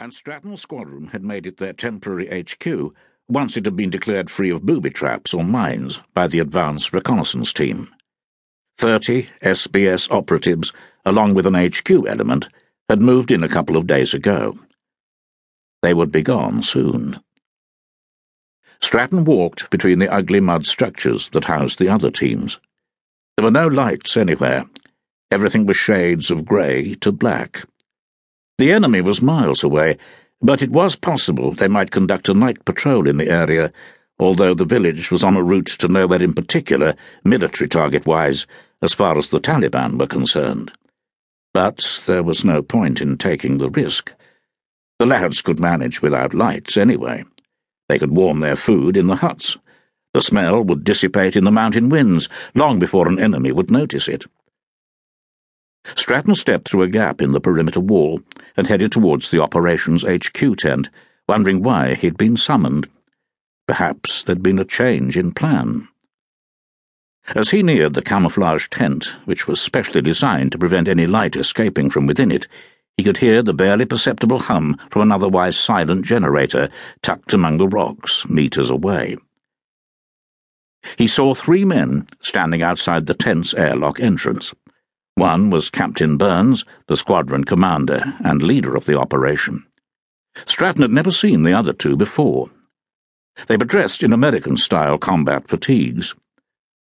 and Stratton's squadron had made it their temporary HQ once it had been declared free of booby traps or mines by the advance reconnaissance team. Thirty SBS operatives, along with an HQ element, had moved in a couple of days ago. They would be gone soon. Stratton walked between the ugly mud structures that housed the other teams. There were no lights anywhere. Everything was shades of grey to black. The enemy was miles away, but it was possible they might conduct a night patrol in the area, although the village was on a route to nowhere in particular, military target wise, as far as the Taliban were concerned. But there was no point in taking the risk. The lads could manage without lights anyway. They could warm their food in the huts. The smell would dissipate in the mountain winds long before an enemy would notice it. Stratton stepped through a gap in the perimeter wall and headed towards the operations HQ tent, wondering why he'd been summoned. Perhaps there'd been a change in plan. As he neared the camouflage tent, which was specially designed to prevent any light escaping from within it, he could hear the barely perceptible hum from an otherwise silent generator tucked among the rocks, meters away. He saw three men standing outside the tent's airlock entrance. One was Captain Burns, the squadron commander and leader of the operation. Stratton had never seen the other two before. They were dressed in American style combat fatigues.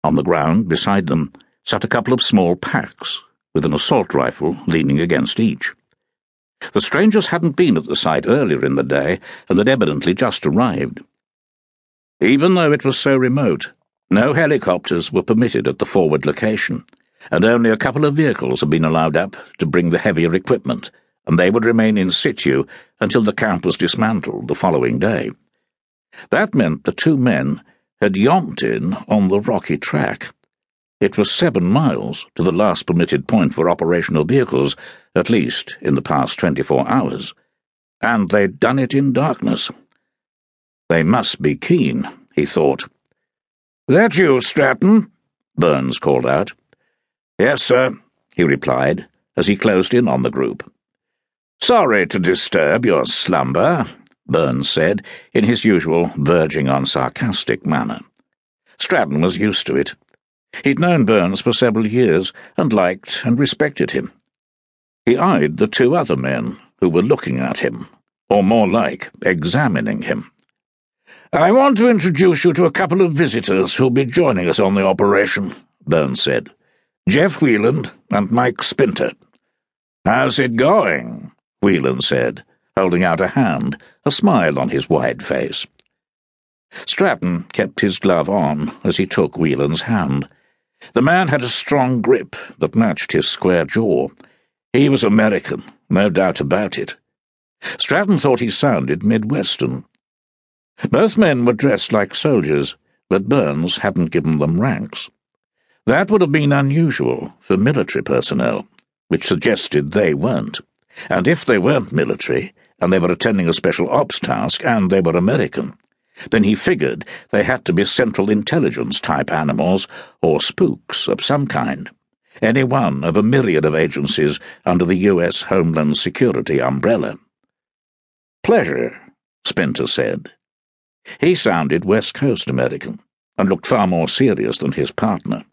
On the ground, beside them, sat a couple of small packs, with an assault rifle leaning against each. The strangers hadn't been at the site earlier in the day and had evidently just arrived. Even though it was so remote, no helicopters were permitted at the forward location and only a couple of vehicles had been allowed up to bring the heavier equipment, and they would remain in situ until the camp was dismantled the following day. That meant the two men had yomped in on the rocky track. It was seven miles to the last permitted point for operational vehicles, at least in the past twenty-four hours, and they'd done it in darkness. They must be keen, he thought. That you, Stratton? Burns called out. Yes, sir, he replied, as he closed in on the group. Sorry to disturb your slumber, Burns said, in his usual verging on sarcastic manner. Stratton was used to it. He'd known Burns for several years and liked and respected him. He eyed the two other men who were looking at him, or more like, examining him. I want to introduce you to a couple of visitors who'll be joining us on the operation, Burns said. Jeff Whelan and Mike Spinter. How's it going? Whelan said, holding out a hand, a smile on his wide face. Stratton kept his glove on as he took Whelan's hand. The man had a strong grip that matched his square jaw. He was American, no doubt about it. Stratton thought he sounded Midwestern. Both men were dressed like soldiers, but Burns hadn't given them ranks. That would have been unusual for military personnel, which suggested they weren't. And if they weren't military, and they were attending a special ops task, and they were American, then he figured they had to be Central Intelligence type animals or spooks of some kind, any one of a myriad of agencies under the U.S. Homeland Security umbrella. Pleasure, Spinter said. He sounded West Coast American, and looked far more serious than his partner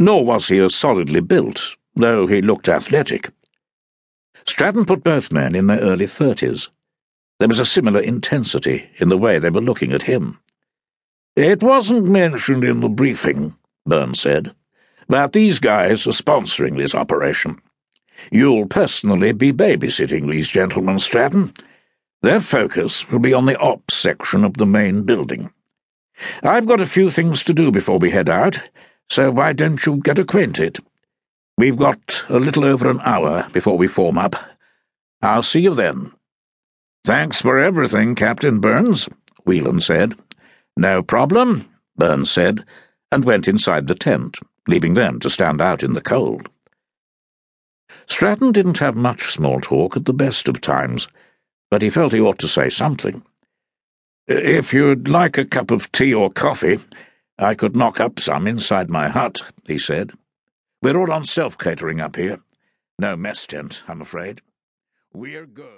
nor was he as solidly built, though he looked athletic. Stratton put both men in their early thirties. There was a similar intensity in the way they were looking at him. It wasn't mentioned in the briefing, Burns said, but these guys are sponsoring this operation. You'll personally be babysitting these gentlemen, Stratton. Their focus will be on the ops section of the main building. I've got a few things to do before we head out, so why don't you get acquainted? We've got a little over an hour before we form up. I'll see you then. Thanks for everything, Captain Burns, Whelan said. No problem, Burns said, and went inside the tent, leaving them to stand out in the cold. Stratton didn't have much small talk at the best of times, but he felt he ought to say something. If you'd like a cup of tea or coffee, I could knock up some inside my hut, he said. We're all on self-catering up here. No mess tent, I'm afraid. We're good.